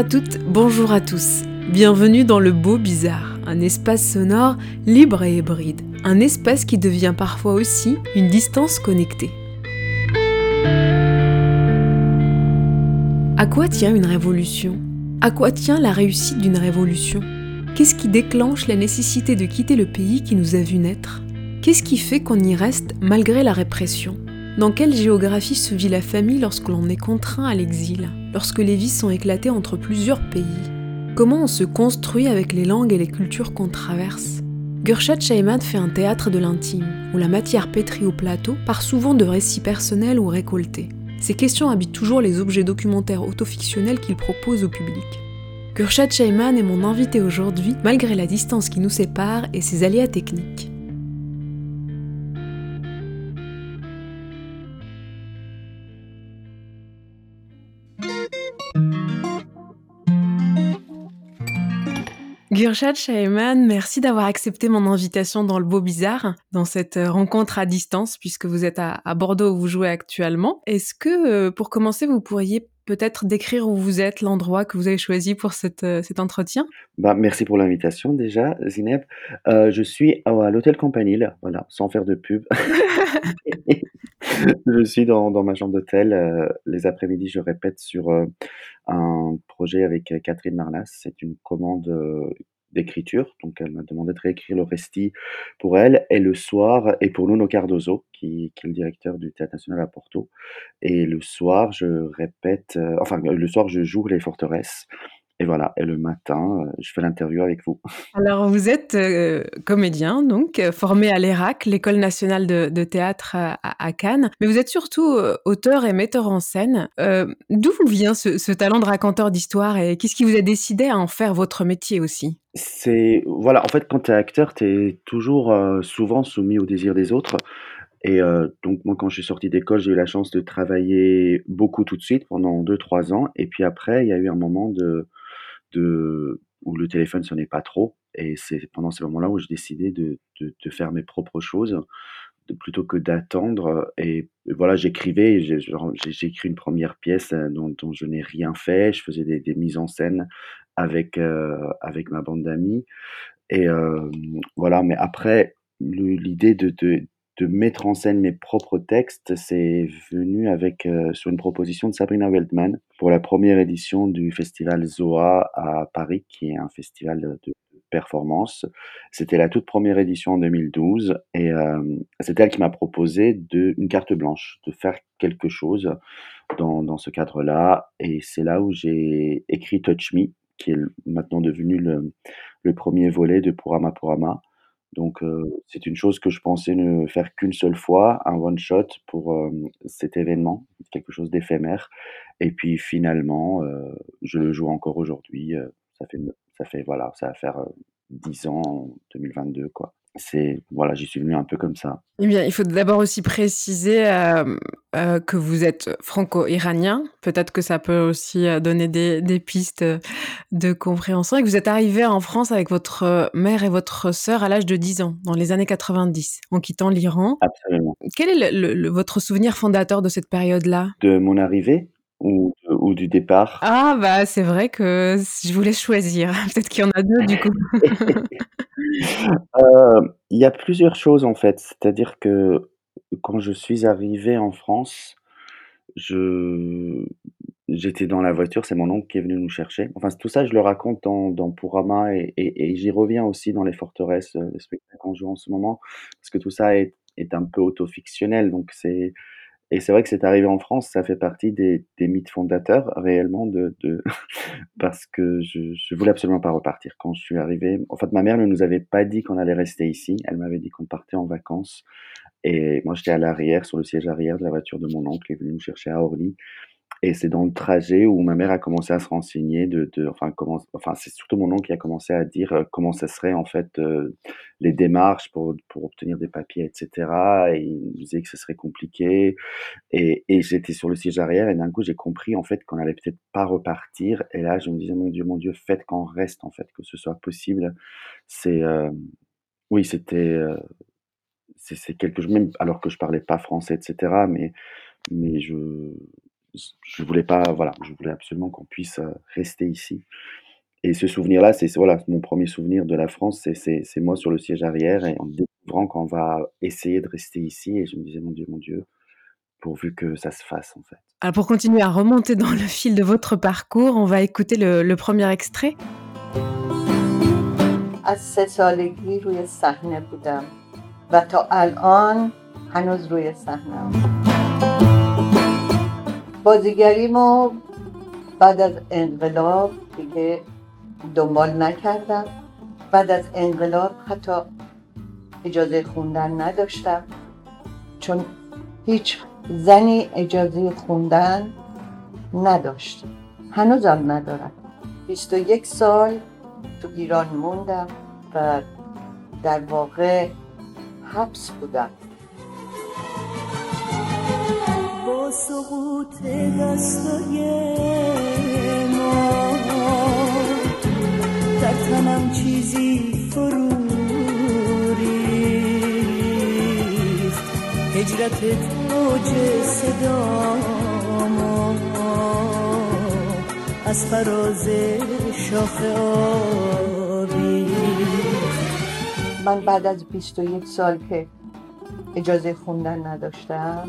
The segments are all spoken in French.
À toutes, bonjour à tous. Bienvenue dans le Beau Bizarre, un espace sonore libre et hybride, un espace qui devient parfois aussi une distance connectée. À quoi tient une révolution? À quoi tient la réussite d'une révolution? Qu'est-ce qui déclenche la nécessité de quitter le pays qui nous a vu naître? Qu'est-ce qui fait qu'on y reste malgré la répression? Dans quelle géographie se vit la famille lorsque l'on est contraint à l'exil Lorsque les vies sont éclatées entre plusieurs pays? Comment on se construit avec les langues et les cultures qu'on traverse? Gurchat Shaimad fait un théâtre de l'intime, où la matière pétrie au plateau part souvent de récits personnels ou récoltés. Ces questions habitent toujours les objets documentaires autofictionnels qu'il propose au public. Gurchat Shaiman est mon invité aujourd'hui, malgré la distance qui nous sépare et ses aléas techniques. Gurchat Shaiman, merci d'avoir accepté mon invitation dans le Beau Bizarre, dans cette euh, rencontre à distance, puisque vous êtes à, à Bordeaux où vous jouez actuellement. Est-ce que, euh, pour commencer, vous pourriez peut-être décrire où vous êtes, l'endroit que vous avez choisi pour cette, euh, cet entretien? Bah, merci pour l'invitation déjà, Zineb. Euh, je suis à, à l'hôtel Campanile, voilà, sans faire de pub. je suis dans, dans ma chambre d'hôtel. euh, les après-midi, je répète sur euh, un projet avec Catherine Marnas. C'est une commande d'écriture, donc elle m'a demandé de réécrire le resti pour elle. Et le soir, et pour Nuno Cardozo, qui, qui est le directeur du Théâtre National à Porto. Et le soir, je répète, euh, enfin, le soir, je joue les forteresses. Et voilà, et le matin, euh, je fais l'interview avec vous. Alors, vous êtes euh, comédien, donc, euh, formé à l'ERAC, l'École nationale de, de théâtre à, à Cannes, mais vous êtes surtout euh, auteur et metteur en scène. Euh, D'où vous vient ce, ce talent de raconteur d'histoire et qu'est-ce qui vous a décidé à en faire votre métier aussi? C'est, voilà, en fait, quand tu es acteur, tu es toujours souvent soumis au désir des autres. Et euh, donc, moi, quand je suis sorti d'école, j'ai eu la chance de travailler beaucoup tout de suite pendant 2-3 ans. Et puis après, il y a eu un moment de, de, où le téléphone sonnait pas trop. Et c'est pendant ces moments-là où j'ai décidé de, de, de faire mes propres choses de- plutôt que d'attendre. Et voilà, j'écrivais, j'ai écrit une première pièce euh, dont, dont je n'ai rien fait. Je faisais des, des mises en scène avec, euh, avec ma bande d'amis. Et euh, voilà, mais après, l'idée de, de, de mettre en scène mes propres textes, c'est venu avec, euh, sur une proposition de Sabrina Weltman pour la première édition du festival Zoa à Paris, qui est un festival de, performance. C'était la toute première édition en 2012 et euh, c'est elle qui m'a proposé une carte blanche, de faire quelque chose dans, dans ce cadre-là. Et c'est là où j'ai écrit Touch Me, qui est maintenant devenu le, le premier volet de Purama Purama. Donc, c'est une chose que je pensais ne faire qu'une seule fois, un one-shot pour euh, cet événement, quelque chose d'éphémère. Et puis finalement, je le joue encore aujourd'hui. ça fait, ça fait, voilà, ça va faire 10 ans en 2022, quoi. C'est, voilà, j'y suis venu un peu comme ça. Eh bien, il faut d'abord aussi préciser euh, euh, que vous êtes franco-iranien. Peut-être que ça peut aussi euh, donner des, des pistes de compréhension. Et que vous êtes arrivé en France avec votre mère et votre sœur à l'âge de 10 ans, dans les années 90, en quittant l'Iran. Absolument. Quel est le- le- le- votre souvenir fondateur de cette période-là? De mon arrivée ou, ou du départ Ah, bah, c'est vrai que je vous laisse choisir. Peut-être qu'il y en a deux, du coup. Euh, il y a plusieurs choses en fait. C'est-à-dire que quand je suis arrivé en France, je j'étais dans la voiture, c'est mon oncle qui est venu nous chercher. Enfin, tout ça, je le raconte dans, dans Purama et, et, et j'y reviens aussi dans les forteresses, euh, le spectacle qu'on joue en ce moment, parce que tout ça est, est un peu autofictionnel. Donc, c'est et c'est vrai que c'est arrivé en France, ça fait partie des des mythes fondateurs réellement de de parce que je je voulais absolument pas repartir. Quand je suis arrivé. En fait, ma mère ne nous avait pas dit qu'on allait rester ici, elle m'avait dit qu'on partait en vacances. Et moi j'étais à l'arrière, sur le siège arrière de la voiture de mon oncle, qui est venu nous chercher à Orly et c'est dans le trajet où ma mère a commencé à se renseigner de de enfin comment enfin c'est surtout mon oncle qui a commencé à dire, heu, comment ça serait en fait, heu, les démarches pour pour obtenir des papiers et cetera. Et il me disait que ce serait compliqué. Et et j'étais sur le siège arrière et d'un coup j'ai compris en fait qu'on allait peut-être pas repartir. Et là je me disais: «Mon Dieu, mon Dieu, faites qu'on reste en fait, que ce soit possible». C'est, hem, oui c'était, heu, c'est quelque chose même alors que je parlais pas français et cetera mais mais je je voulais pas voilà, je voulais absolument qu'on puisse, heu, rester ici et ce souvenir-là, c'est voilà, mon premier souvenir de la France, c'est c'est c'est moi sur le siège arrière et en découvrant qu'on va essayer de rester ici et je me disais: «Mon Dieu, mon Dieu, pourvu que ça se fasse, en fait». Alors pour continuer à remonter dans le fil de votre parcours, on va écouter le le premier extrait. از سه سالگی روی صحنه بودم و تا الان هنوز روی صحنه‌ام. بازیگریمو بعد از انقلاب دیگه دنبال نکردم. بعد از انقلاب حتی اجازه خوندن نداشتم چون هیچ زنی اجازه خوندن نداشت. هنوزم ندارم. 21 سال تو ایران موندم و در واقع حبس بودم. سقوط دستای ما. در تنم چیزی فرو ریخت. هجرت توج صدامو از فراز شاخه آویخت من بعد از 21 سال که اجازه خوندن نداشتم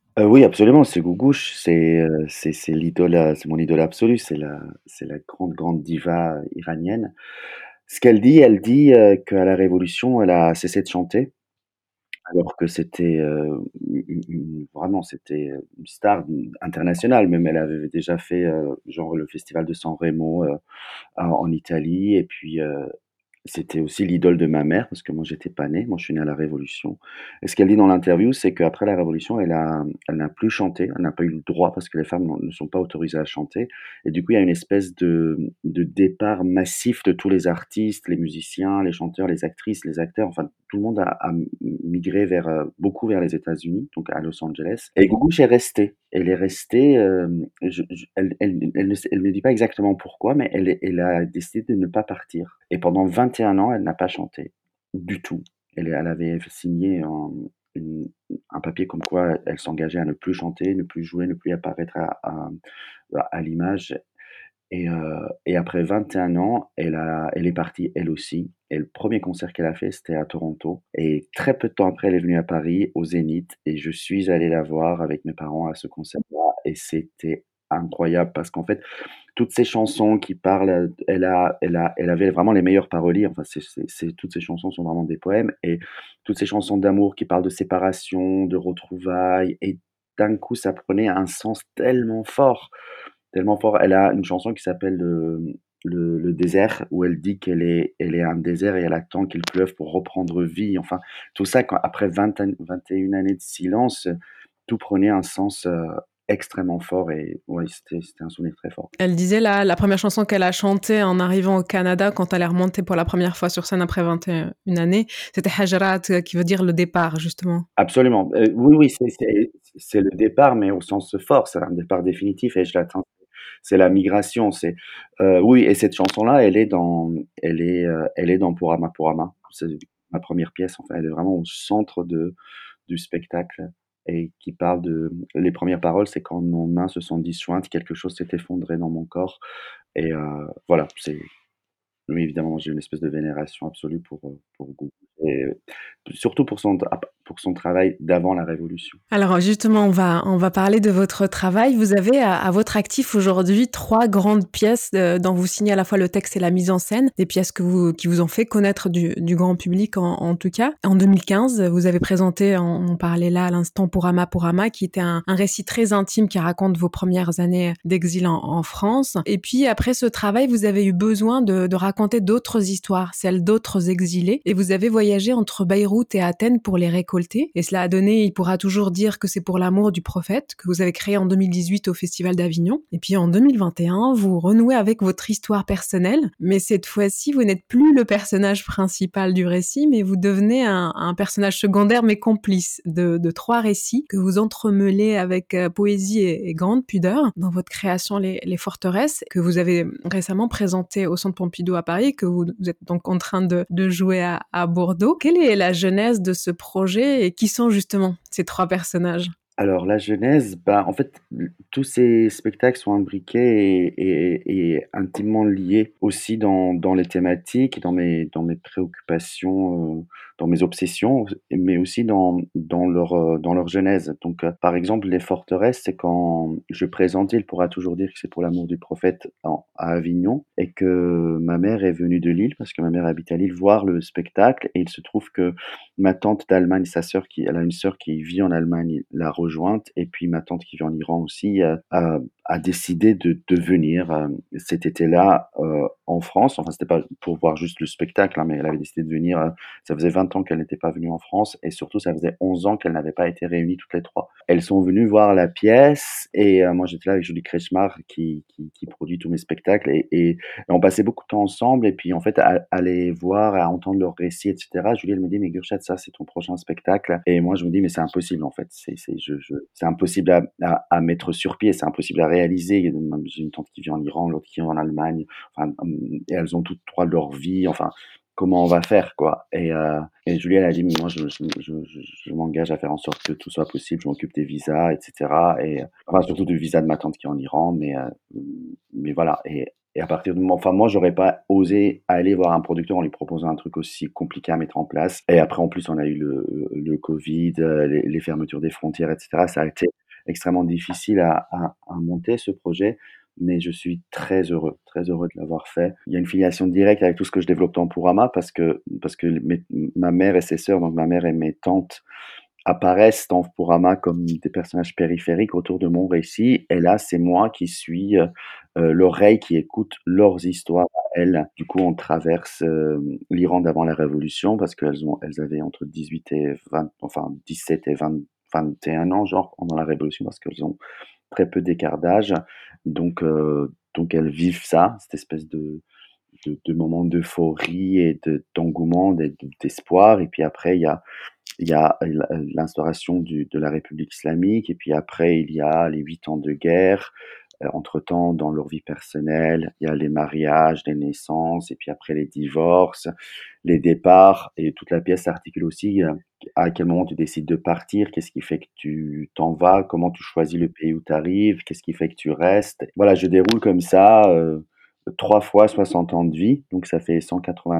Heu, oui, absolument, c'est Gougouche, c'est, heu, c'est c'est l'idole, heu, c'est mon idole absolue, c'est la c'est la grande, grande diva iranienne. Ce qu'elle dit, elle dit, heu, qu'à la Révolution, elle a cessé de chanter, alors que c'était, heu, vraiment, c'était, heu, une star internationale même. Elle avait déjà fait, heu, genre le festival de San Remo, heu, en en Italie et puis, heu, c'était aussi l'idole de ma mère parce que moi j'étais pas né, moi je suis né à la Révolution. Et ce qu'elle dit dans l'interview, c'est qu'après la Révolution, elle a elle n'a plus chanté, elle n'a pas eu le droit parce que les femmes ne sont pas autorisées à chanter. Et du coup, il y a une espèce de de départ massif de tous les artistes, les musiciens, les chanteurs, les actrices, les acteurs, enfin tout le monde a migré vers, heu, beaucoup vers les États-Unis, donc à Los Angeles. Et Gougouche est restée. Elle est restée, je elle elle elle ne elle ne dit pas exactement pourquoi, mais elle elle a décidé de ne pas partir. Et pendant 21 ans, elle n'a pas chanté, du tout. Elle avait signé un papier comme quoi elle s'engageait à ne plus chanter, ne plus jouer, ne plus apparaître à l'image. Et heu et après 21 ans, elle elle est partie elle aussi. Et le premier concert qu'elle a fait, c'était à Toronto. Et très peu de temps après, elle est venue à Paris, au Zénith. Et je suis allé la voir avec mes parents à ce concert-là. Et c'était incroyable parce qu'en fait, toutes ces chansons qui parlent, elle a elle a elle avait vraiment les meilleurs paroliers, enfin c'est c'est toutes ces chansons sont vraiment des poèmes et toutes ces chansons d'amour qui parlent de séparation, de retrouvailles et d'un coup, ça prenait un sens tellement fort, tellement fort. Elle a une chanson qui s'appelle, le le désert où elle dit qu'elle est elle est un désert et elle attend qu'il pleuve pour reprendre vie. Enfin, tout ça quand après 20 an 21 années de silence, tout prenait un sens, heu, extrêmement fort et ouais, c'était un souvenir très fort. Elle disait la la 1re chanson qu'elle a chantée en arrivant au Canada quand elle est remontée pour la 1re fois sur scène après 21 années, c'était Hajarat qui veut dire le départ justement. Absolument, heu, oui, oui, c'est le départ mais au sens fort, c'est un départ définitif et je l'attends. C'est la migration, c'est, heu, oui et cette chanson-là, elle est dans elle est, elle est dans Pour Ama Pour Ama. C'est ma 1re pièce, enfin, elle est vraiment au centre de du spectacle et qui parle de les 1res paroles, c'est: «Quand nos mains se sont disjointes, quelque chose s'est effondré dans mon corps» et heu, voilà, c'est oui, évidemment, j'ai une espèce de vénération absolue pour, heu, pour et heu, surtout pour son tra pour son travail d'avant la révolution. Alors justement, on va on va parler de votre travail. Vous avez à votre actif aujourd'hui 3 grandes pièces, heu, dont vous signez à la fois le texte et la mise en scène, des pièces que vous qui vous ont fait connaître du grand public en tout cas. En 2015, vous avez présenté, on on parlait là à l'instant, Pourama Pourama, qui était un récit très intime qui raconte vos premières années d'exil en France et puis après ce travail, vous avez eu besoin de raconter d'autres histoires, celles d'autres exilés. Et vous avez voyagé entre Beyrouth et Athènes pour les récolter. Et cela a donné Il pourra toujours dire que c'est pour l'amour du prophète que vous avez créé en 2018 au Festival d'Avignon. Et puis en 2021, vous renouez avec votre histoire personnelle, mais cette fois-ci, vous n'êtes plus le personnage principal du récit, mais vous devenez un personnage secondaire mais complice de 3 récits que vous entremêlez avec, heu, poésie et grande pudeur dans votre création Les les forteresses que vous avez récemment présentée au Centre Pompidou à Paris, que vous êtes donc en train de jouer à Bordeaux. Quelle est la genèse de ce projet et qui sont justement ces 3 personnages? Alors la genèse, bah, en fait, tous ces spectacles sont imbriqués et intimement liés aussi dans les thématiques, dans mes dans mes préoccupations, heu, dans mes obsessions, mais aussi dans dans leur, heu, dans leur genèse. Donc, heu, par exemple, Les forteresses, c'est quand je présentais Il pourra toujours dire que c'est pour l'amour du prophète à Avignon et que ma mère est venue de Lille, parce que ma mère habite à Lille, voir le spectacle et il se trouve que ma tante d'Allemagne, sa sœur qui elle a une sœur qui vit en Allemagne, l'a rejointe et puis ma tante qui vit en Iran aussi, heu, a a décidé de de venir, heu, cet été-là, heu, en France. Enfin, c'était pas pour voir juste le spectacle, hein, mais elle avait décidé de venir, heu, ça faisait 20 ans qu'elle n'était pas venue en France et surtout ça faisait 11 ans qu'elles n'avaient pas été réunies toutes les 3. Elles sont venues voir la pièce et moi j'étais là avec Julie Krechmar qui qui produit tous mes spectacles et on passait beaucoup de temps ensemble et puis en fait à à les voir, à entendre leurs récits et cetera. Julie, elle me dit: «Mais Gurchat, ça c'est ton prochain spectacle» et moi je me dis: «Mais c'est impossible en fait, c'est impossible à à à mettre sur pied, c'est impossible à réaliser». J'ai une tante qui vit en Iran, l'autre qui vit en Allemagne, enfin, et elles ont toutes 3 leur vie, enfin, comment on va faire quoi? Et heu et Julie elle a dit: «Mais moi je je je m'engage à faire en sorte que tout soit possible, je m'occupe des visas et cetera» et enfin surtout du visa de ma tante qui est en Iran, mais heu, mais voilà. Et et à partir du moment enfin moi j'aurais pas osé aller voir un producteur en lui proposant un truc aussi compliqué à mettre en place. Et après en plus on a eu le le covid, heu, les fermetures des frontières et cetera. Ça a été extrêmement difficile à monter ce projet, mais je suis très heureux, très heureux de l'avoir fait. Il y a une filiation directe avec tout ce que je développe dans Pourama parce que parce que ma mère et ses sœurs, donc ma mère et mes tantes apparaissent dans Pourama comme des personnages périphériques autour de mon récit et là, c'est moi qui suis, heu heu, l'oreille qui écoute leurs histoires elles. Du coup, on traverse, hem, l'Iran d'avant la révolution parce qu'elles elles avaient entre 18 et 20 enfin 17 et 20-21 ans genre pendant la révolution parce qu'elles ont très peu d'écart d'âge. Donc heu, donc elles vivent ça, cette espèce de de moment d'euphorie et de d'engouement, d'e d'espoir et puis après il y a il y a l'in l'instauration de la République islamique et puis après il y a les 8 ans de guerre. Entre-temps, dans leur vie personnelle, il y a les mariages, les naissances et puis après les divorces, les départs et toute la pièce s'articule aussi, heu, à quel moment tu décides de partir, qu'est-ce qui fait que tu t'en vas, comment tu choisis le pays où tu arrives, qu'est-ce qui fait que tu restes. Voilà, je déroule comme ça, heu, 3 fois 60 ans de vie, donc ça fait 180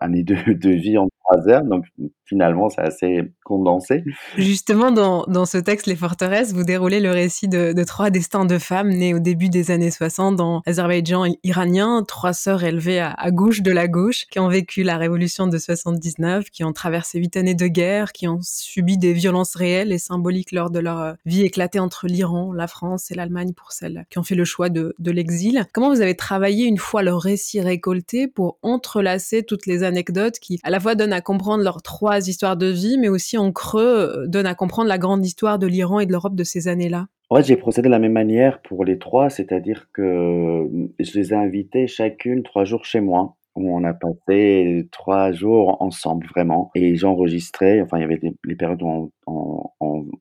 années de de vie en 3 heures, donc finalement c'est assez condensé. Justement, dans dans ce texte, Les forteresses, vous déroulez le récit de de 3 destins de femmes nées au début des années 60 dans l'Azerbaïdjan iranien, 3 sœurs élevées à à gauche de la gauche, qui ont vécu la révolution de 79, qui ont traversé 8 années de guerre, qui ont subi des violences réelles et symboliques lors de leur, heu, vie éclatée entre l'Iran, la France et l'Allemagne pour celles qui ont fait le choix de de l'exil. Comment vous avez travaillé une fois leur récit récolté pour entrelacer toutes les anecdotes qui, à la fois, donnent à comprendre leurs 3 histoires de vie, mais aussi en creux, heu, donnent à comprendre la grande histoire de l'Iran et de l'Europe de ces années-là? En fait, j'ai procédé de la même manière pour les 3, c'est-à-dire que, mmh, je les ai invitées chacune 3 jours chez moi, où on a passé 3 jours ensemble vraiment et j'enregistrais, enfin il y avait des les périodes où on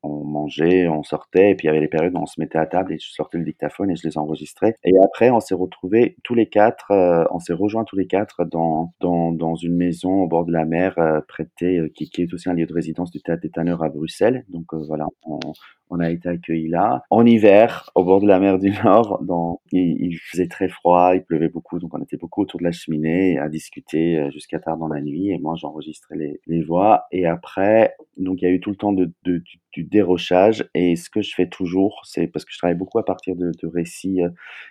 on mangeait, on sortait et puis il y avait les périodes où on se mettait à table et je sortais le dictaphone et je les enregistrais et après on s'est retrouvés tous les 4, heu, on s'est rejoints tous les 4 dans dans dans une maison au bord de la mer, heu, prêtée, heu, qui qui est aussi un lieu de résidence du Théâtre des Tanneurs à Bruxelles. Donc voilà, on a été accueillis là. En hiver, au bord de la mer du Nord, dans, il, faisait très froid, il pleuvait beaucoup, donc on était beaucoup autour de la cheminée à discuter euh, jusqu'à tard dans la nuit. Et moi, j'enregistrais les, voix. Et après, donc il y a eu tout le temps de, du, dérochage. Et ce que je fais toujours, c'est parce que je travaille beaucoup à partir de, récits euh,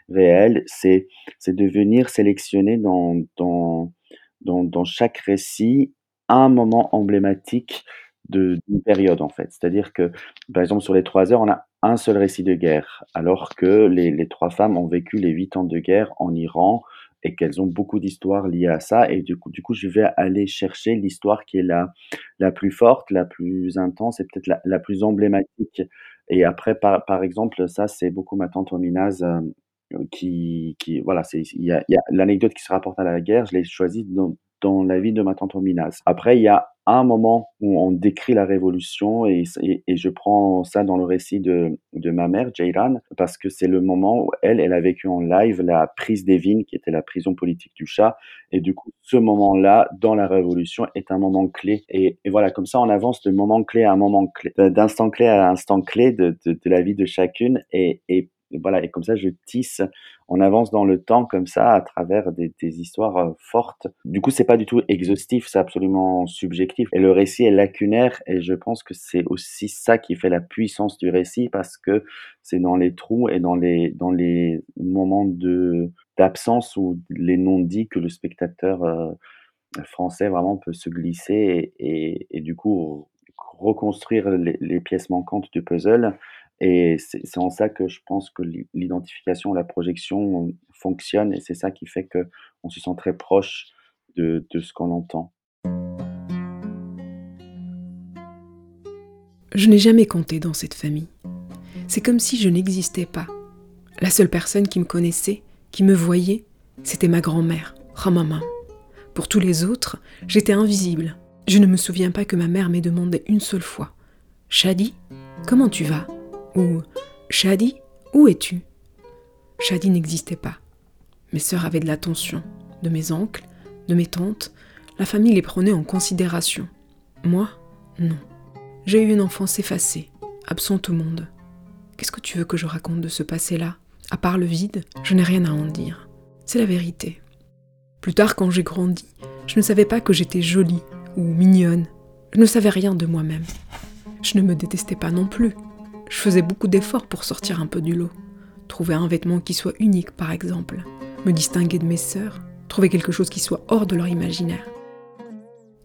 réels, c'est de venir sélectionner dans dans, dans chaque récit un moment emblématique d'une période en fait. C'est-à-dire que, par exemple, sur les trois heures, on a un seul récit de guerre, alors que les, les trois femmes ont vécu les huit ans de guerre en Iran et qu'elles ont beaucoup d'histoires liées à ça. Et du coup, du coup, je vais aller chercher l'histoire qui est la, la plus forte, la plus intense et peut-être la, la, plus emblématique. Et après, par, par exemple, ça, c'est beaucoup ma tante Ominaz euh, qui, qui, voilà, c'est, il y a, y a l'anecdote qui se rapporte à la guerre, je l'ai choisie dans, dans la vie de ma tante Ominaz. Après, il y a un moment où on décrit la révolution et, je prends ça dans le récit de, ma mère, Jairan, parce que c'est le moment où elle, elle a vécu en live la prise des vignes, qui était la prison politique du chat. Et du coup, ce moment-là, dans la révolution, est un moment clé. Et, voilà, comme ça, on avance de moment clé à moment clé, d'instant clé à instant clé de la vie de chacune. Et, et et voilà, et comme ça, je tisse, on avance dans le temps comme ça à travers des, histoires euh, fortes. Du coup, c'est pas du tout exhaustif, c'est absolument subjectif. Et le récit est lacunaire, et je pense que c'est aussi ça qui fait la puissance du récit, parce que c'est dans les trous et dans les dans les moments de d'absence ou les non-dits que le spectateur euh, français vraiment peut se glisser et, du coup reconstruire les pièces manquantes du puzzle et c'est en ça que je pense que l'identification, la projection fonctionne et c'est ça qui fait qu'on se sent très proche de, ce qu'on entend. Je n'ai jamais compté dans cette famille. C'est comme si je n'existais pas. La seule personne qui me connaissait, qui me voyait, c'était ma grand-mère, Ramama. Pour tous les autres, j'étais invisible. Je ne me souviens pas que ma mère m'ait demandé une seule fois Shadi, comment tu vas? Ou Shadi, où es-tu? Shadi n'existait pas. Mes sœurs avaient de l'attention, de mes oncles, de mes tantes, la famille les prenait en considération. Moi, non. J'ai eu une enfance effacée, absente au monde. Qu'est-ce que tu veux que je raconte de ce passé-là? À part le vide, je n'ai rien à en dire. C'est la vérité. Plus tard, quand j'ai grandi, je ne savais pas que j'étais jolie ou mignonne. Je ne savais rien de moi-même. Je ne me détestais pas non plus. Je faisais beaucoup d'efforts pour sortir un peu du lot. Trouver un vêtement qui soit unique, par exemple. Me distinguer de mes sœurs. Trouver quelque chose qui soit hors de leur imaginaire.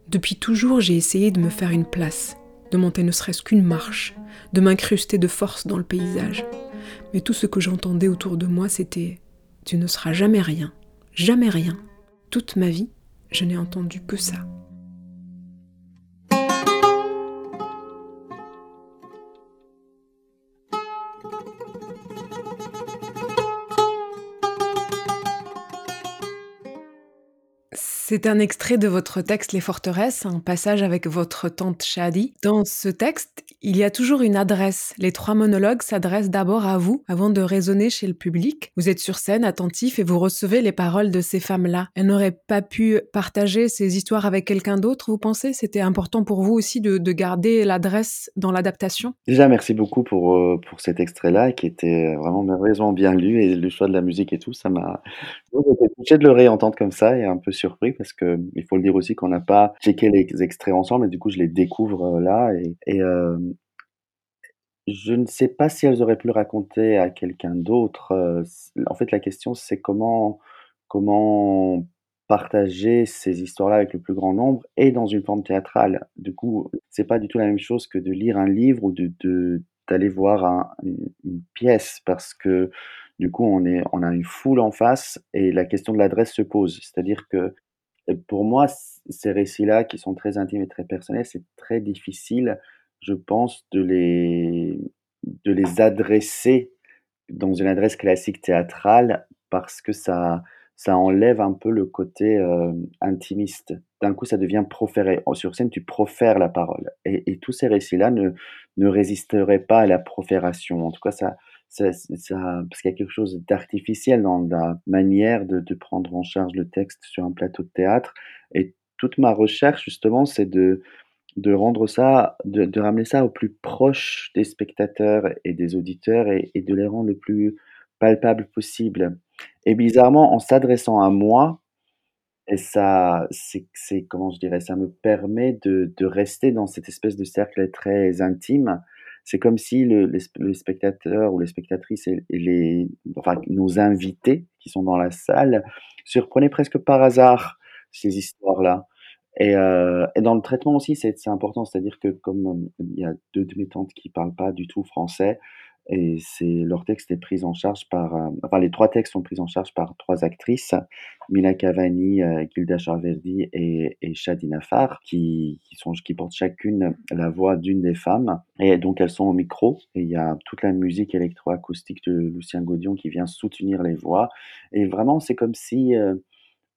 Depuis toujours, j'ai essayé de me faire une place, de monter ne serait-ce qu'une marche, de m'incruster de force dans le paysage. Mais tout ce que j'entendais autour de moi, c'était ⁇ Tu ne seras jamais rien, jamais rien ⁇ Toute ma vie, je n'ai entendu que ça. C'est un extrait de votre texte Les Forteresses, un passage avec votre tante Shadi. Dans ce texte, il y a toujours une adresse. Les trois monologues s'adressent d'abord à vous avant de résonner chez le public. Vous êtes sur scène, attentif, et vous recevez les paroles de ces femmes-là. Elles n'auraient pas pu partager ces histoires avec quelqu'un d'autre, vous pensez? C'était important pour vous aussi de, de garder l'adresse dans l'adaptation? Déjà, merci beaucoup pour, euh, pour cet extrait-là qui était vraiment merveilleusement bien lu et le choix de la musique et tout, ça m'a... J'étais touché de le réentendre comme ça et un peu surpris parce que il faut le dire aussi qu'on n'a pas checké les extraits ensemble et du coup je les découvre euh, là et, euh, je ne sais pas si elles auraient pu raconter à quelqu'un d'autre. Euh, en fait, la question c'est comment comment partager ces histoires-là avec le plus grand nombre et dans une forme théâtrale. Du coup, c'est pas du tout la même chose que de lire un livre ou de d'aller voir un, une, une, pièce parce que du coup on est on a une foule en face et la question de l'adresse se pose. C'est-à-dire que pour moi, ces récits-là, qui sont très intimes et très personnels, c'est très difficile, je pense, de les, de les adresser dans une adresse classique théâtrale parce que ça, ça enlève un peu le côté euh, intimiste. D'un coup, ça devient proféré. Sur scène, tu profères la parole. Et, tous ces récits-là ne, ne résisteraient pas à la profération. En tout cas, ça, ça, parce qu'il y a quelque chose d'artificiel dans la manière de, prendre en charge le texte sur un plateau de théâtre. Et toute ma recherche, justement, c'est de, de rendre ça de ramener ça au plus proche des spectateurs et des auditeurs et et de les rendre le plus palpable possible et bizarrement, en s'adressant à moi et ça c'est comment je dirais? Ça me permet de de rester dans cette espèce de cercle très intime. C'est comme si le les sp les spectateurs ou les spectatrices et les enfin, nos invités qui sont dans la salle surprenaient presque par hasard ces histoires-là et heu et dans le traitement aussi, c'est important. C'est-à-dire que comme, hem, il y a 2 de mes tantes qui parlent pas du tout français et c'est leur texte est pris en charge par, heu enfin les 3 textes sont pris en charge par 3 actrices, Mila Kavani, heu, Gilda Charveldy et et Shadi Nafar qui qui sont qui portent chacune la voix d'une des femmes. Et donc elles sont au micro et il y a toute la musique électroacoustique de Lucien Gaudion qui vient soutenir les voix. Et vraiment c'est comme si, heu,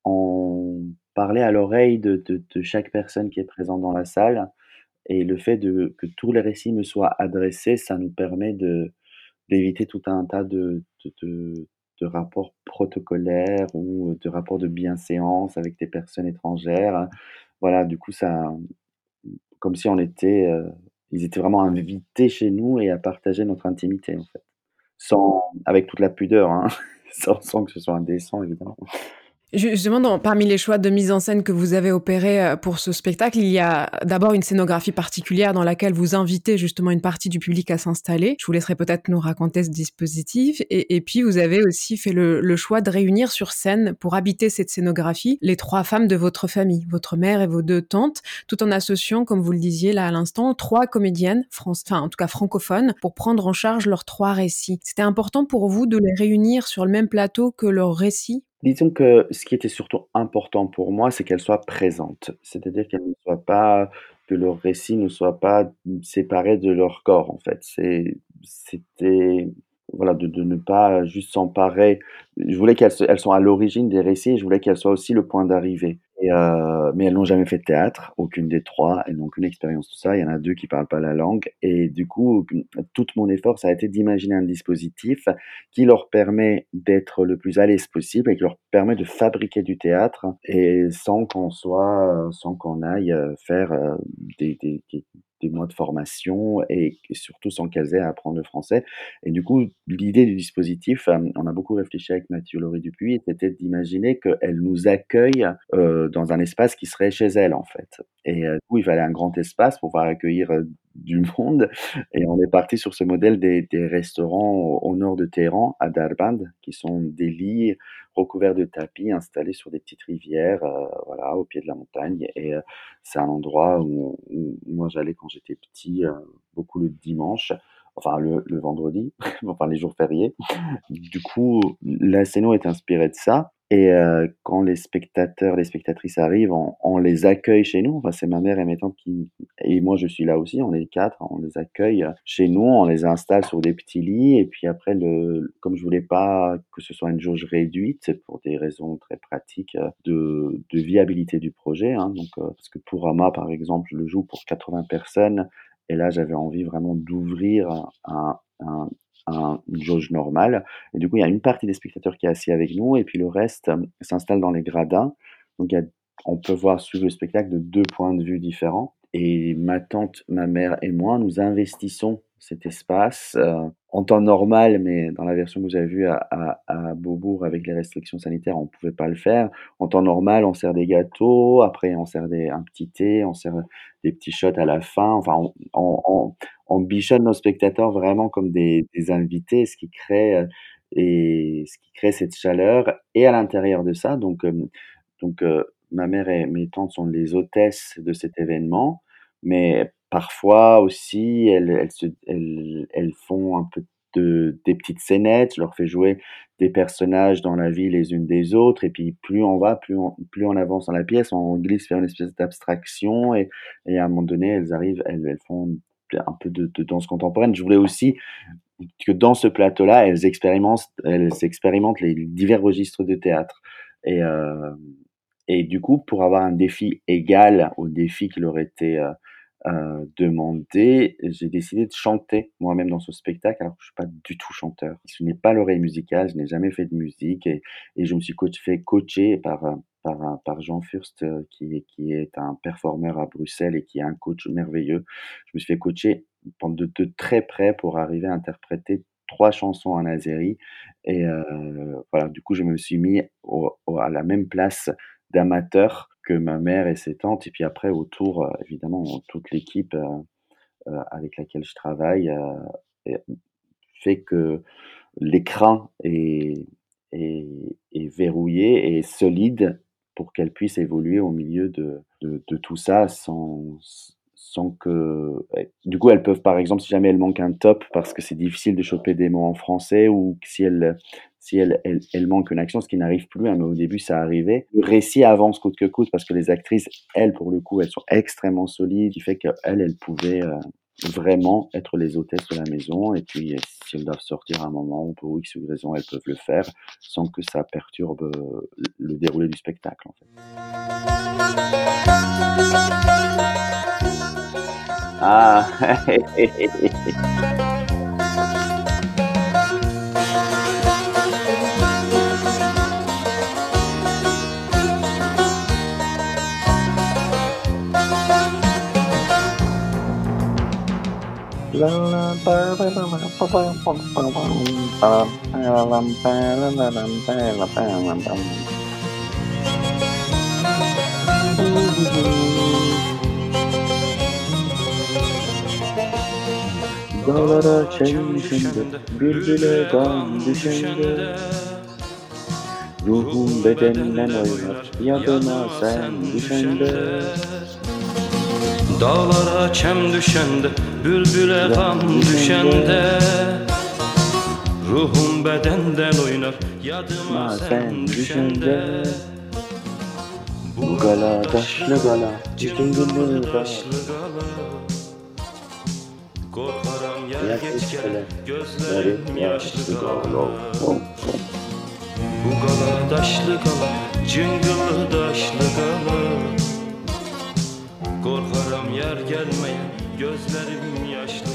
on parlait à l'oreille de de de chaque personne qui est présente dans la salle et le fait que tous les récits me soient adressés, ça nous permet de d'éviter tout un tas de de rapports protocolaires ou de rapports de bienséance avec des personnes étrangères. Voilà, du coup, ça comme si on était, heu ils étaient vraiment invités chez nous et à partager notre intimité, en fait. Sans avec toute la pudeur, hein, sans que ce soit indécent, évidemment. Justement, dans parmi les choix de mise en scène que vous avez opérés, heu, pour ce spectacle, il y a d'abord une scénographie particulière dans laquelle vous invitez justement une partie du public à s'installer. Je vous laisserai peut-être nous raconter ce dispositif et puis vous avez aussi fait le choix de réunir sur scène, pour habiter cette scénographie, les 3 femmes de votre famille, votre mère et vos 2 tantes, tout en associant, comme vous le disiez là à l'instant, 3 comédiennes enfin en tout cas francophones, pour prendre en charge leurs 3 récits. C'était important pour vous de les réunir sur le même plateau que leurs récits? Disons que ce qui était surtout important pour moi, c'est qu'elles soient présentes. C'est-à-dire qu'elles ne soient pas que leurs récits ne soient pas, séparés de leur corps, en fait. C'était voilà, de ne pas juste s'emparer je voulais qu'elles elles soient à l'origine des récits et je voulais qu'elles soient aussi le point d'arrivée heu, mais elles n'ont jamais fait de théâtre, aucune des 3. Elles n'ont aucune expérience de ça. Il y en a 2 qui parlent pas la langue et du coup, toute mon effort, ça a été d'imaginer un dispositif qui leur permet d'être le plus à l'aise possible et qui leur permet de fabriquer du théâtre et sans qu'on soit, sans qu'on aille, heu, faire, heu, des mois de formation et surtout sans qu'elles aient à apprendre le français et du coup, l'idée du dispositif, on a beaucoup réfléchi avec Mathilde Laurie-Dupuis, c'était d'imaginer qu'elles nous accueillent, heu, dans un espace qui serait chez elles, en fait. Et heu, du coup, il fallait un grand espace pour pouvoir accueillir, heu, du monde. Et on est parti sur ce modèle des restaurants au nord de Téhéran, à Darband, qui sont des lits recouverts de tapis installés sur des petites rivières, voilà, au pied de la montagne. Et c'est un endroit où moi j'allais quand j'étais petit, beaucoup le dimanche, enfin le le vendredi, enfin les jours fériés. Du coup, la scéno est inspirée de ça et heu, quand les spectateurs, les spectatrices arrivent, on on les accueille chez nous. Enfin, c'est ma mère et mes tantes qui et moi je suis là aussi, on est 4, on les accueille chez nous, on les installe sur des petits lits et puis après le comme je voulais pas que ce soit une jauge réduite, pour des raisons très pratiques, heu, de de viabilité du projet, hein, donc heu, parce que Bourama, par exemple, le joue pour 80 personnes et là, j'avais envie vraiment d'ouvrir un un un une jauge normale et du coup, il y a une partie des spectateurs qui est assis avec nous et puis le reste, hem, s'installe dans les gradins. Donc on peut voir suivre le spectacle de 2 points de vue différents et ma tante, ma mère et moi, nous investissons cet espace, heu, en temps normal, mais dans la version que vous avez vue à à à Beaubourg avec les restrictions sanitaires, on pouvait pas le faire. En temps normal, on sert des gâteaux, après on sert des un petit thé, on sert, des petits shots à la fin, enfin on on on on bichonne nos spectateurs vraiment comme des des invités, ce qui crée, heu et ce qui crée cette chaleur. Et à l'intérieur de ça, donc hem, donc heu, ma mère et mes tantes sont les hôtesses de cet événement, mais parfois aussi elles elles se elles elles font un peu de des petites scénettes. Je leur fais jouer des personnages dans la vie les unes des autres et puis plus on va, plus on plus on avance dans la pièce, on glisse vers une espèce d'abstraction et et à un moment donné, elles arrivent, elles font un peu de danse contemporaine. Je voulais aussi que dans ce plateau-là, elles expérimentent elles expérimentent les divers registres de théâtre et hem et du coup, pour avoir un défi égal au défi qui leur était, heu heu, demandé, j'ai décidé de chanter moi-même dans ce spectacle, alors que je suis pas du tout chanteur. Je n'ai pas l'oreille musicale, je n'ai jamais fait de musique et je me suis coach fait coacher par, par par Jean Furst, qui est qui est un performeur à Bruxelles et qui est un coach merveilleux. Je me suis fait coacher de de très près pour arriver à interpréter 3 chansons en azéri et heu, voilà, du coup, je me suis mis au au à la même place d'amateur que ma mère et ses tantes et puis après autour, heu, évidemment, toute l'équipe, heu heu, avec laquelle je travaille, fait que l'écran est est verrouillé et solide pour qu'elle puisse évoluer au milieu de de tout ça sans sans que du coup, elles peuvent, par exemple, si jamais elles manquent un top parce que c'est difficile de choper des mots en français ou si elles, si elles elles manquent une action, ce qui n'arrive plus, hein, mais au début ça arrivait. Le récit avance coûte que coûte parce que les actrices, elles, pour le coup, elles sont extrêmement solides, qui fait qu'elles, elles pouvaient, heu, vraiment être les hôtesses de la maison et puis si elles doivent sortir à un moment ou pour X ou raison, elles peuvent le faire sans que ça perturbe, le le déroulé du spectacle, en fait. Ah! Dağlara çem düşende, bülbüle gam düşende Ruhum bedenimden oynar, yadıma sen düşende. Dağlara çem düşende, bülbüle gam düşende. Ruhum bedenden oynar, yadıma Ma sen düşende. Bu gala taşlı gala, cıngılı gala. taşlı gala Korkarım yer geç gözlerim yaşlı kalan Bu kala taşlı kala cıngılı taşlı kala Korkarım yer gelmeyen gözlerim yaşlı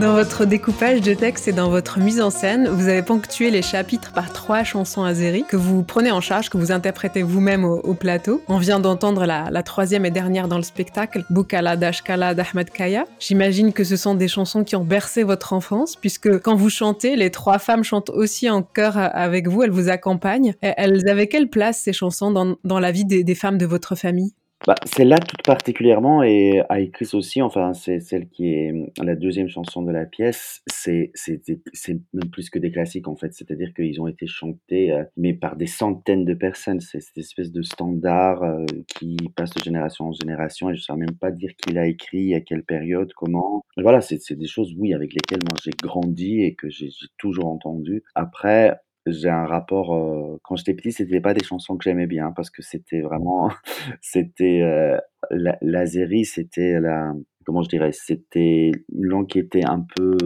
Dans votre découpage de texte et dans votre mise en scène, vous avez ponctué les chapitres par trois chansons azéries que vous prenez en charge, que vous interprétez vous-même au, au plateau. On vient d'entendre la, troisième et dernière dans le spectacle, Boukala Dashkala d'Ahmed Kaya. J'imagine que ce sont des chansons qui ont bercé votre enfance, puisque quand vous chantez, les trois femmes chantent aussi en chœur avec vous, elles vous accompagnent. Elles avaient quelle place, ces chansons, dans, la vie des femmes de votre famille? Bah, celle-là toute particulièrement et Aïkris aussi, enfin c'est celle qui est la deuxième chanson de la pièce, c'est c'est c'est même plus que des classiques en fait. C'est-à-dire qu'ils ont été chantés, heu, mais par des centaines de personnes. C'est cette espèce de standard, heu, qui passe de génération en génération et je saurais même pas dire qui l'a écrit, à quelle période, comment. Voilà, c'est c'est des choses, oui, avec lesquelles moi j'ai grandi et que j'ai j'ai toujours entendu. Après, j'ai un rapport, heu, quand j'étais petit, c'était pas des chansons que j'aimais bien parce que c'était vraiment c'était, heu, l'a l'azéri, c'était la comment je dirais? C'était une langue qui était un peu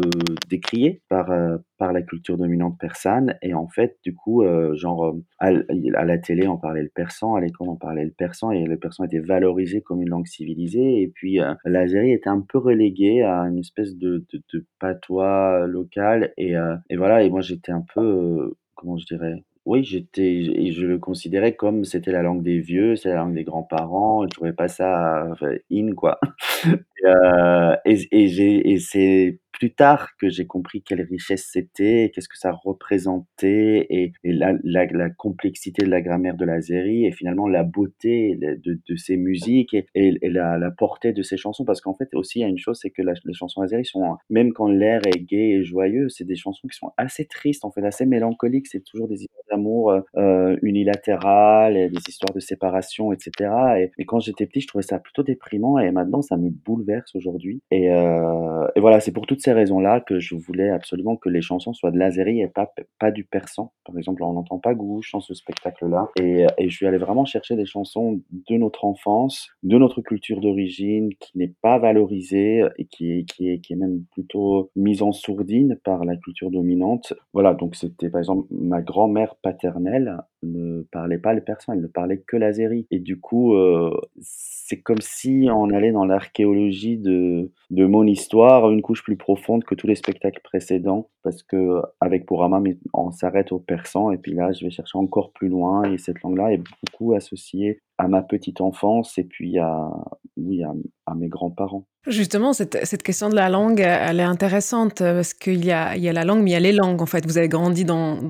décriée par, heu, par la culture dominante persane et en fait, du coup, genre, à à la télé, on parlait le persan, à l'école, on parlait le persan et le persan était valorisé comme une langue civilisée et puis, heu, l'azéri était un peu relégué à une espèce de de de patois local et et voilà et moi j'étais un peu, comment je dirais? Oui, j'étais et je le considérais comme c'était la langue des vieux, c'est la langue des grands-parents je trouvais pas ça, in quoi heu et et j'ai et c'est plus tard que j'ai compris quelle richesse c'était qu'est-ce que ça représentait et la la la complexité de la grammaire de l'azéri et finalement la beauté de de ces musiques et et la la portée de ces chansons. Parce qu'en fait aussi, il y a une chose, c'est que les chansons azéri sont même quand l'air est gai et joyeux, c'est des chansons qui sont assez tristes, en fait, assez mélancoliques. C'est toujours des histoires d'amour, heu, unilatérales des histoires de séparation et cetera et quand j'étais petit, je trouvais ça plutôt déprimant et maintenant ça me bouleverse aujourd'hui et heu et voilà, c'est pour toutes ces raisons-là que je voulais absolument que les chansons soient de l'azéri et pas pas du persan. Par exemple, on n'entend pas Gououche dans ce spectacle-là heu et je suis allé vraiment chercher des chansons de notre enfance, de notre culture d'origine qui n'est pas valorisée et qui qui est qui est même plutôt mise en sourdine par la culture dominante. Voilà, donc c'était par exemple ma grand-mère paternelle me parlait pas le persan, elle ne parlait que l'azéri. Et du coup, euh, c'est comme si on allait dans l'archéologie de, de mon histoire, une couche plus profonde que tous les spectacles précédents, parce que avec Pourama, on s'arrête au persan, et puis là, je vais chercher encore plus loin, et cette langue-là est beaucoup associée à ma petite enfance et puis à, oui, à, mes grands-parents. Justement, cette, question de la langue, elle est intéressante parce qu'il y a, il y a la langue, mais il y a les langues. En fait, vous avez grandi dans,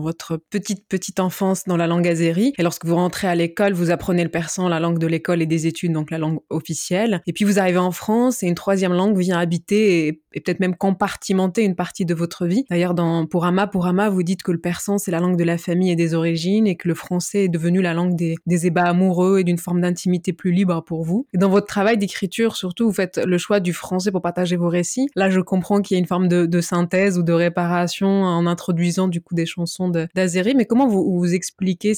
votre petite, petite enfance dans la langue azérie. Et lorsque vous rentrez à l'école, vous apprenez le persan, la langue de l'école et des études, donc la langue officielle. Et puis vous arrivez en France et une troisième langue vient habiter et, peut-être même compartimenter une partie de votre vie. D'ailleurs, dans pour Ama, pour Ama, vous dites que le persan, c'est la langue de la famille et des origines et que le français est devenu la langue des, des amoureux et d'une forme d'intimité plus libre pour vous. Dans votre travail d'écriture, surtout, vous faites le choix du français pour partager vos récits. Là, je comprends qu'il y a une forme de, synthèse ou de réparation en introduisant du coup des chansons d'Azéri. Mais comment vous, expliquez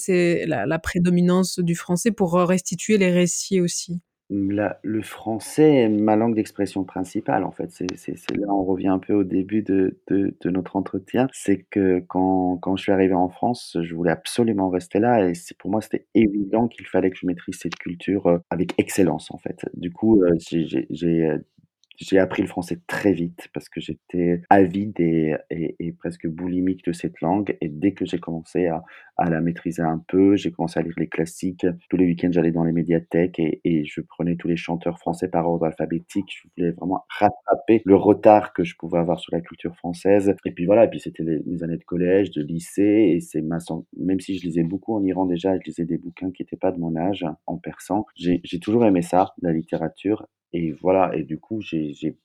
la prédominance du français pour restituer les récits aussi? Le français est ma langue d'expression principale, en fait. C'est là, on revient un peu au début de, de, notre entretien. C'est que quand, quand je suis arrivé en France, je voulais absolument rester là et pour moi, c'était évident qu'il fallait que je maîtrise cette culture euh, avec excellence, en fait. Du coup, euh, j'ai euh, appris le français très vite parce que j'étais avide et, et, presque boulimique de cette langue. Et dès que j'ai commencé à, à, la maîtriser un peu, j'ai commencé à lire les classiques. Tous les week-ends, j'allais dans les médiathèques et, et, je prenais tous les chanteurs français par ordre alphabétique. Je voulais vraiment rattraper le retard que je pouvais avoir sur la culture française. Et puis voilà, et puis c'était mes années de collège, de lycée. Et c'est ma même si je lisais beaucoup en Iran déjà, je lisais des bouquins qui n'étaient pas de mon âge, en persan. J'ai toujours aimé ça, la littérature. Et voilà, et du coup, j'ai, j'ai,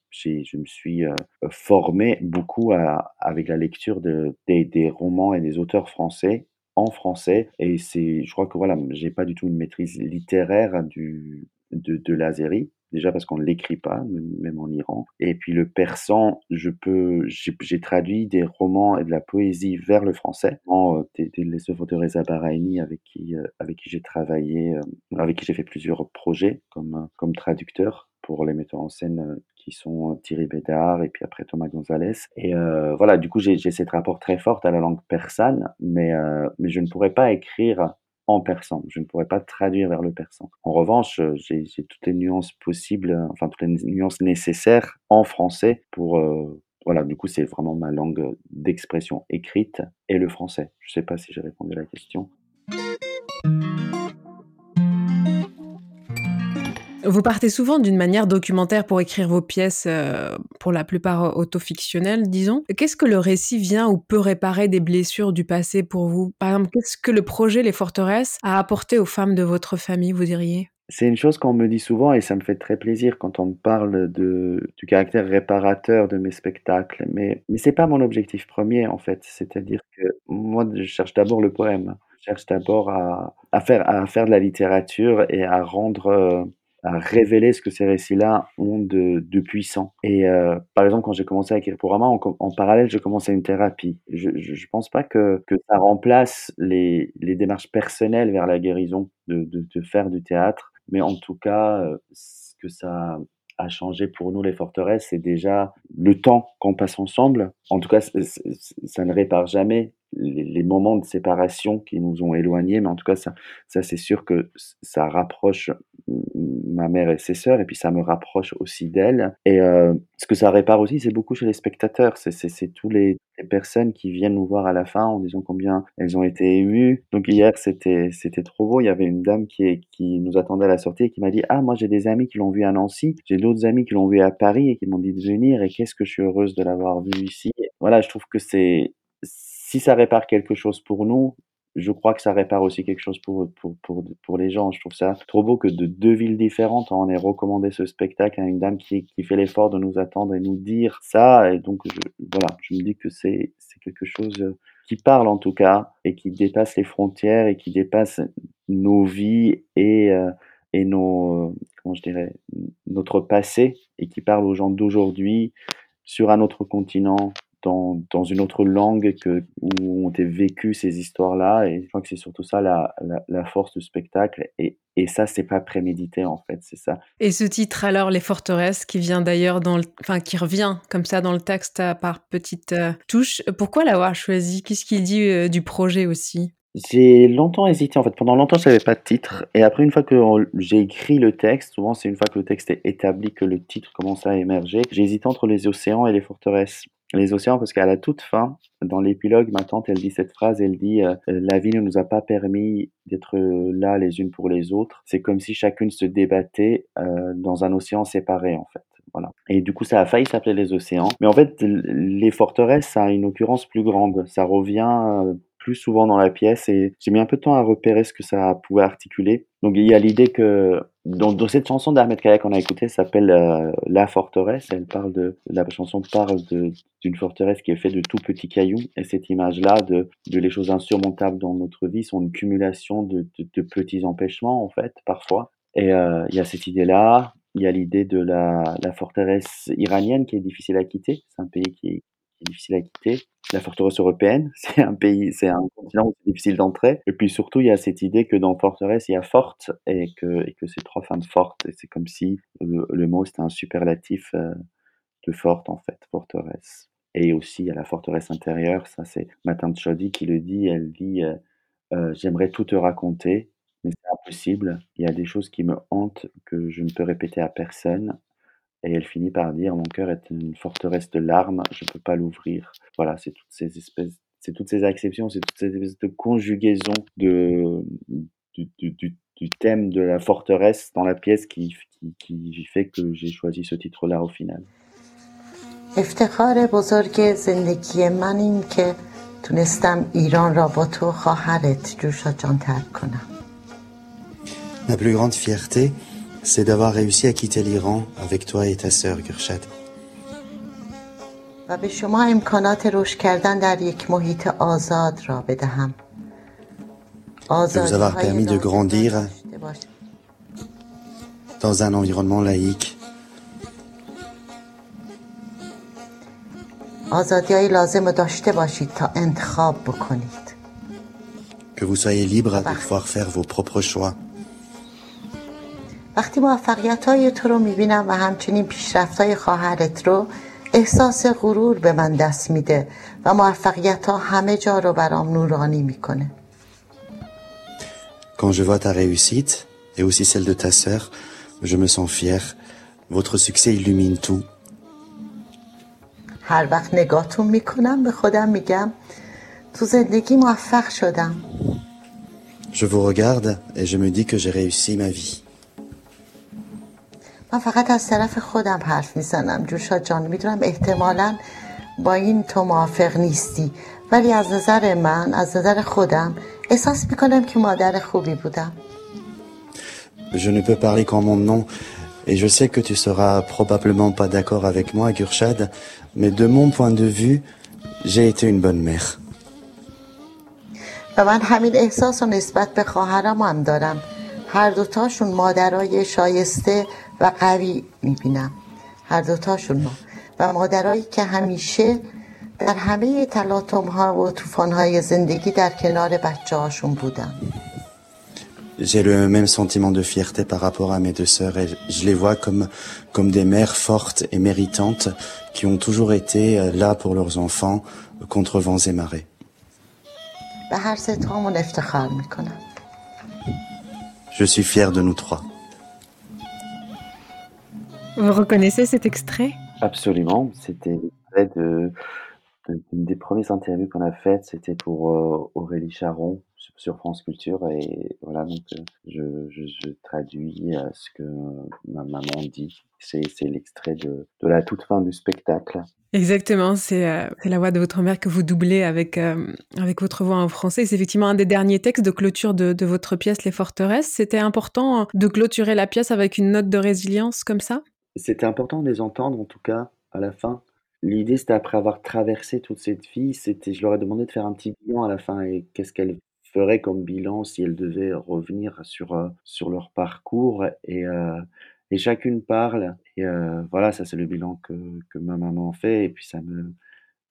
je me suis euh, formé beaucoup avec la lecture de, des, romans et des auteurs français en français. Et c'est, je crois que voilà, j'ai pas du tout une maîtrise littéraire du, de, de l'azéri. Déjà parce qu'on ne l'écrit pas, même en Iran. Et puis le persan, je peux, j'ai, traduit des romans et de la poésie vers le français. En, des, les œuvres de Reza Baraini avec qui, euh, avec qui j'ai travaillé, euh, avec qui j'ai fait plusieurs projets comme, comme traducteur pour les metteurs en scène euh, qui sont euh, Thierry Bédard et puis après Thomas Gonzalez. Et euh, voilà, du coup, j'ai cette rapport très fort à la langue persane, mais, mais je ne pourrais pas écrire en persan. Je ne pourrais pas traduire vers le persan. En revanche, j'ai toutes les nuances possibles, enfin toutes les nuances nécessaires en français pour... voilà, du coup, c'est vraiment ma langue d'expression écrite et le français. Je ne sais pas si j'ai répondu à la question. Vous partez souvent d'une manière documentaire pour écrire vos pièces, euh, pour la plupart autofictionnelles, disons. Qu'est-ce que le récit vient ou peut réparer des blessures du passé pour vous? Par exemple, qu'est-ce que le projet Les Forteresses a apporté aux femmes de votre famille, vous diriez? C'est une chose qu'on me dit souvent et ça me fait très plaisir quand on me parle du caractère réparateur de mes spectacles. Mais, mais ce n'est pas mon objectif premier en fait. C'est-à-dire que moi, je cherche d'abord le poème. Je cherche d'abord à, faire, de la littérature et à rendre euh, révéler ce que ces récits-là ont de, puissant. Et euh, par exemple, quand j'ai commencé à écrire pour Rama, en, en parallèle, je commençais une thérapie. Je ne pense pas que, que ça remplace les, les démarches personnelles vers la guérison de, de, de faire du théâtre, mais en tout cas, euh, ce que ça a changé pour nous, les forteresses, c'est déjà le temps qu'on passe ensemble. En tout cas, ça ne répare jamais les, moments de séparation qui nous ont éloignés, mais en tout cas, ça, ça c'est sûr que ça rapproche ma mère et ses sœurs, et puis ça me rapproche aussi d'elle. Et euh, ce que ça répare aussi, c'est beaucoup chez les spectateurs. C'est tous les, personnes qui viennent nous voir à la fin en disant combien elles ont été émues. Donc hier, c'était c'était trop beau. Il y avait une dame qui, qui nous attendait à la sortie et qui m'a dit ah moi j'ai des amis qui l'ont vu à Nancy, j'ai d'autres amis qui l'ont vu à Paris et qui m'ont dit de venir. Et qu'est-ce que je suis heureuse de l'avoir vu ici. Voilà, je trouve que c'est si ça répare quelque chose pour nous, je crois que ça répare aussi quelque chose pour, pour, pour, pour, les gens. Je trouve ça trop beau que de deux villes différentes, on ait recommandé ce spectacle à une dame qui, qui fait l'effort de nous attendre et nous dire ça. Et donc, je, voilà, je me dis que c'est quelque chose qui parle en tout cas et qui dépasse les frontières et qui dépasse nos vies et, euh, et nos, comment je dirais, notre passé et qui parle aux gens d'aujourd'hui sur un autre continent dans, dans, une autre langue que, où ont été vécues ces histoires-là. Et je crois que c'est surtout ça la, la, force du spectacle. Et, et ça, c'est pas prémédité en fait, c'est ça. Et ce titre alors, Les Forteresses, qui vient d'ailleurs dans le, enfin qui revient comme ça dans le texte par petites euh, touches. Pourquoi l'avoir choisi? Qu'est-ce qu'il dit euh, du projet aussi? J'ai longtemps hésité, en fait. Pendant longtemps, je savais pas de titre et après une fois que j'ai écrit le texte, souvent c'est une fois que le texte est établi que le titre commence à émerger. J'ai hésité entre les océans et les forteresses. Les océans parce qu'à la toute fin, dans l'épilogue, ma tante, elle dit cette phrase, elle dit, heu: «La vie ne nous a pas permis d'être, là les unes pour les autres. C'est comme si chacune se débattait, dans un océan séparé, en fait». Voilà et du coup, ça a failli s'appeler les océans mais en fait, les forteresses, ça a une occurrence plus grande. Ça revient, plus souvent dans la pièce et j'ai mis un peu de temps à repérer ce que ça pouvait articuler. Donc il y a l'idée que dans cette chanson d'Ahmed Kaya qu'on a écoutée, s'appelle, heu, La forteresse. Elle parle de la chanson parle d'une forteresse qui est faite de tout petits cailloux et cette image-là de de les choses insurmontables dans notre vie sont une cumulation de de de petits empêchements, en fait, parfois et heu, il y a cette idée-là. Il y a l'idée de la la forteresse iranienne qui est difficile à quitter. C'est un pays qui qui difficile à quitter. La forteresse européenne, c'est un pays c'est un continent où c'est difficile d'entrer. Et puis surtout, il y a cette idée que dans forteresse, il y a forte et que et que c'est 3 femmes fortes. Et c'est comme si le mot, c'était un superlatif, heu, de forte, en fait, forteresse. Et aussi il y a la forteresse intérieure, ça c'est ma tante Chody qui le dit, elle dit, heu heu: «J'aimerais tout te raconter, mais c'est impossible. Il y a des choses qui me hantent que je ne peux répéter à personne» et elle finit par dire: «Mon cœur est une forteresse de larmes, je peux pas l'ouvrir». Voilà, c'est toutes ces espèces c'est toutes ces acceptions, c'est toutes ces espèces de conjugaisons de du du du du thème de la forteresse dans la pièce qui f qui qui fait que j'ai choisi ce titre-là, au final. افتخار بزرگ زندگی من این که تونستم ایران را با تو خواهرت جوشا جان ترک کنم. Ma plus grande fierté, c'est d'avoir réussi à quitter l'Iran avec toi et ta sœur, Gurshad. و به شما امکانات رشد کردن در یک محیط آزاد را بدهم. De vous avoir permis de grandir dans un environnement laïque. آزادی‌های لازم رو داشته باشید تا انتخاب بکنید. Que vous soyez libre de pouvoir faire vos propres choix. وقتی موفقیت‌های تو رو می‌بینم و همچنین پیشرفت‌های خواهرت رو احساس غرور به من دست میده و موفقیت‌ها همه جا رو برام نورانی می‌کنه. Quand je vois ta réussite et aussi celle de ta sœur, je me sens fier. Votre succès illumine tout. هر وقت نگاهتون می‌کنم به خودم میگم تو زندگی موفق شدم. Je vous regarde et je me dis que j'ai réussi ma vie. من فقط از طرف خودم حرف می‌زنم. جوشا جان می‌دونم احتمالا با این تو موافق نیستی ولی از نظر من از نظر خودم احساس می‌کنم که مادر خوبی بودم. Je ne peux parler qu'en mon nom et je sais que tu seras probablement pas d'accord avec moi, Gurshad, mais de mon point de vue, j'ai été une bonne mère. و من همین احساس و نسبت به خواهرم هم دارم. هر دوتاشون مادرای شایسته و قوی میبینم هر دوتاشون ما و مادرایی که همیشه در همه تلاطم ها و طوفان های زندگی در کنار بچه هاشون بودن J'ai le même sentiment de fierté par rapport à mes deux sœurs et je les vois comme, comme des mères fortes et méritantes qui ont toujours été là pour leurs enfants contre vents et marées. به هر ستامون افتخار میکنم Je suis fier de nous trois. Vous reconnaissez cet extrait? Absolument, c'était l'extrait de de d'une des premières interviews qu'on a faites, c'était pour, heu, Aurélie Charon sur sur France Culture et voilà donc heu, je je je traduis, heu, ce que ma maman dit. C'est l'extrait de de la toute fin du spectacle. Exactement, c'est, la voix de votre mère que vous doublez avec, avec votre voix en français. C'est effectivement un des derniers textes de clôture de de votre pièce Les Forteresses. C'était important de clôturer la pièce avec une note de résilience comme ça? C'était important de les entendre en tout cas, à la fin. L'idée, c'était après avoir traversé toute cette vie, c'était je leur ai demandé de faire un petit bilan à la fin et qu'est-ce qu'elles feraient comme bilan si elles devaient revenir sur, heu, sur leur parcours. Et heu et chacune parle. Et heu, voilà, ça c'est le bilan que que ma maman fait. Et puis ça me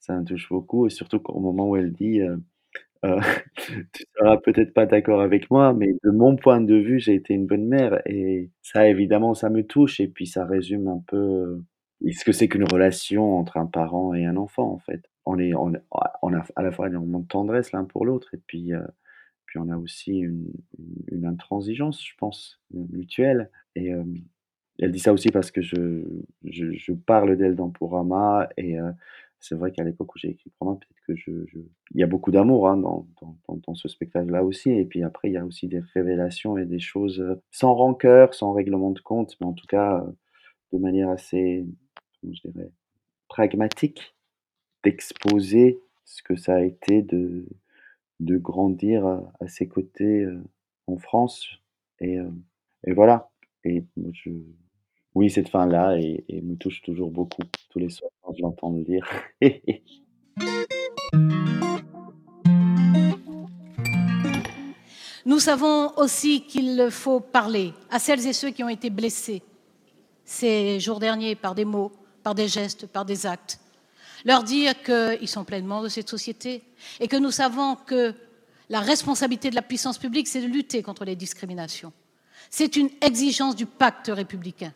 ça me touche beaucoup. Et surtout qu'au moment où elle dit, heu: «Tu seras peut-être pas d'accord avec moi, mais de mon point de vue, j'ai été une bonne mère» et ça évidemment, ça me touche et puis ça résume un peu, ce que c'est qu'une relation entre un parent et un enfant, en fait. On est on on a à la fois énormément de tendresse l'un pour l'autre et puis, heu puis on a aussi une, intransigeance, je pense, mutuelle. Et elle dit ça aussi parce que je, je, je parle d'elle dans Porama et c'est vrai qu'à l'époque où j'ai écrit Porama, peut-être que je, il y a beaucoup d'amour hein, dans, dans, ce spectacle-là aussi. Et puis après, il y a aussi des révélations et des choses sans rancœur, sans règlement de compte, mais en tout cas de manière assez, je dirais, pragmatique, d'exposer ce que ça a été de, de grandir à, ses côtés en France. Et, et voilà. Et je, oui, cette fin-là et, me touche toujours beaucoup tous les soirs quand je l'entends le dire. Nous savons aussi qu'il faut parler à celles et ceux qui ont été blessés ces jours derniers par des mots, par des gestes, par des actes. Leur dire qu'ils sont pleinement de cette société et que nous savons que la responsabilité de la puissance publique, c'est de lutter contre les discriminations. C'est une exigence du pacte républicain.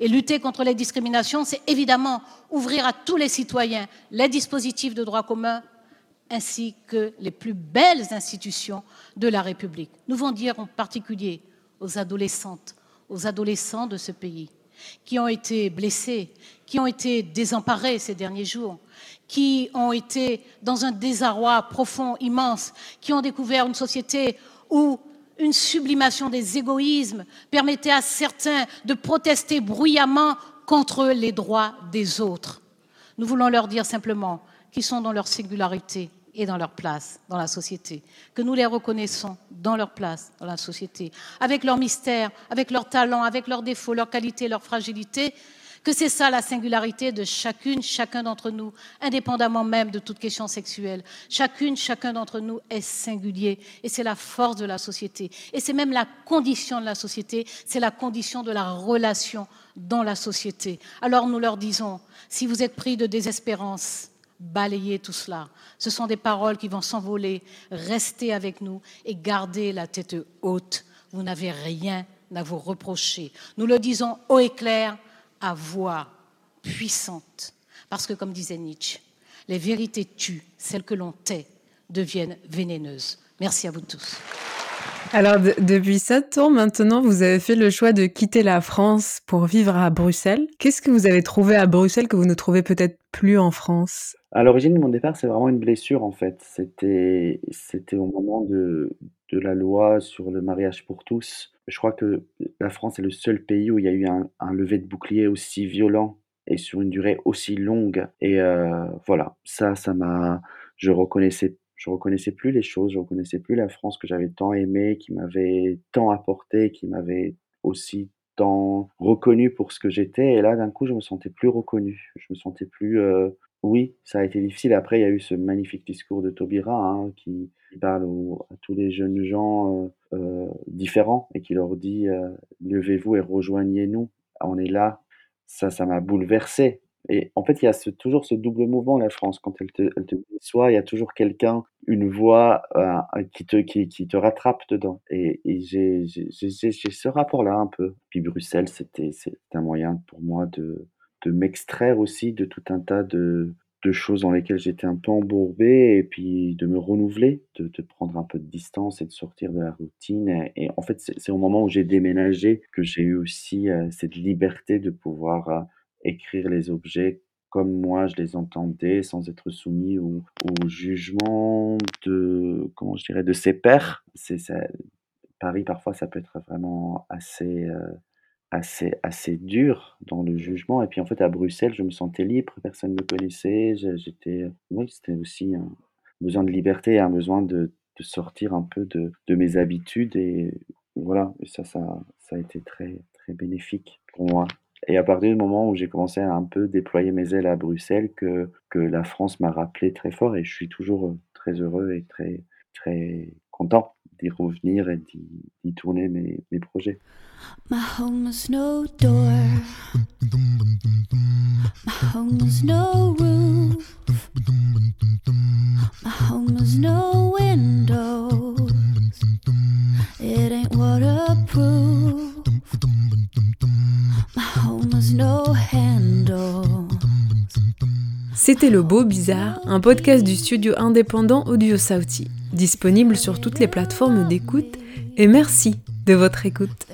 Et lutter contre les discriminations, c'est évidemment ouvrir à tous les citoyens les dispositifs de droit commun ainsi que les plus belles institutions de la République. Nous voulons dire en particulier aux adolescentes, aux adolescents de ce pays, qui ont été blessés, qui ont été désemparés ces derniers jours, qui ont été dans un désarroi profond, immense, qui ont découvert une société où une sublimation des égoïsmes permettait à certains de protester bruyamment contre les droits des autres. Nous voulons leur dire simplement qu'ils sont dans leur singularité et dans leur place dans la société, que nous les reconnaissons dans leur place dans la société, avec leur mystère, avec leurs talents, avec leurs défauts, leurs qualités, leurs fragilités, que c'est ça la singularité de chacune, chacun d'entre nous, indépendamment même de toute question sexuelle. Chacune, chacun d'entre nous est singulier et c'est la force de la société. Et c'est même la condition de la société, c'est la condition de la relation dans la société. Alors nous leur disons, si vous êtes pris de désespérance, balayez tout cela. Ce sont des paroles qui vont s'envoler. Restez avec nous et gardez la tête haute. Vous n'avez rien à vous reprocher. Nous le disons haut et clair, à voix puissante. Parce que, comme disait Nietzsche, les vérités tuent, celles que l'on tait deviennent vénéneuses. Merci à vous tous. Alors, depuis sept ans maintenant, vous avez fait le choix de quitter la France pour vivre à Bruxelles. Qu'est-ce que vous avez trouvé à Bruxelles que vous ne trouvez peut-être plus en France? À l'origine de mon départ, c'est vraiment une blessure en fait. C'était, c'était au moment de, la loi sur le mariage pour tous. Je crois que la France est le seul pays où il y a eu un, un lever de bouclier aussi violent et sur une durée aussi longue. Et euh, voilà, ça, ça m'a. Je reconnaissais je reconnaissais plus les choses, je reconnaissais plus la France que j'avais tant aimée, qui m'avait tant apporté, qui m'avait aussi tant reconnu pour ce que j'étais. Et là, d'un coup, je me sentais plus reconnu. Je me sentais plus. Euh, oui, ça a été difficile. Après, il y a eu ce magnifique discours de Taubira hein, qui parle à tous les jeunes gens euh, euh, différents et qui leur dit levez-vous et rejoignez-nous. On est là. Ça, ça m'a bouleversé. Et en fait, il y a ce, toujours ce double mouvement, la France. Quand elle te, elle te déçoit, il y a toujours quelqu'un, une voix euh, qui, te, qui, qui, te rattrape dedans. Et, et j'ai ce rapport-là un peu. Puis Bruxelles, c'était un moyen pour moi de, de m'extraire aussi de tout un tas de, de choses dans lesquelles j'étais un peu embourbé et puis de me renouveler, de, de, prendre un peu de distance et de sortir de la routine. Et, en fait, c'est au moment où j'ai déménagé que j'ai eu aussi euh, cette liberté de pouvoir... Euh, écrire les objets comme moi je les entendais, sans être soumis au, jugement de, comment je dirais, de ses pairs. C'est ça, Paris parfois ça peut être vraiment assez, euh, assez, assez dur dans le jugement. Et puis en fait à Bruxelles je me sentais libre, personne ne me connaissait. J'étais, oui, c'était aussi un besoin de liberté, un besoin de, de sortir un peu de, de mes habitudes et voilà. Ça, ça, ça a été très, très bénéfique pour moi. Et à partir du moment où j'ai commencé à un peu déployer mes ailes à Bruxelles, que, la France m'a rappelé très fort et je suis toujours euh, très heureux et très, très content d'y revenir et d'y tourner mes, mes projets. My home has no door. My home has no roof. My home has no window. It ain't waterproof. C'était Le Beau Bizarre, un podcast du studio indépendant Audio Sauti disponible sur toutes les plateformes d'écoute et merci de votre écoute.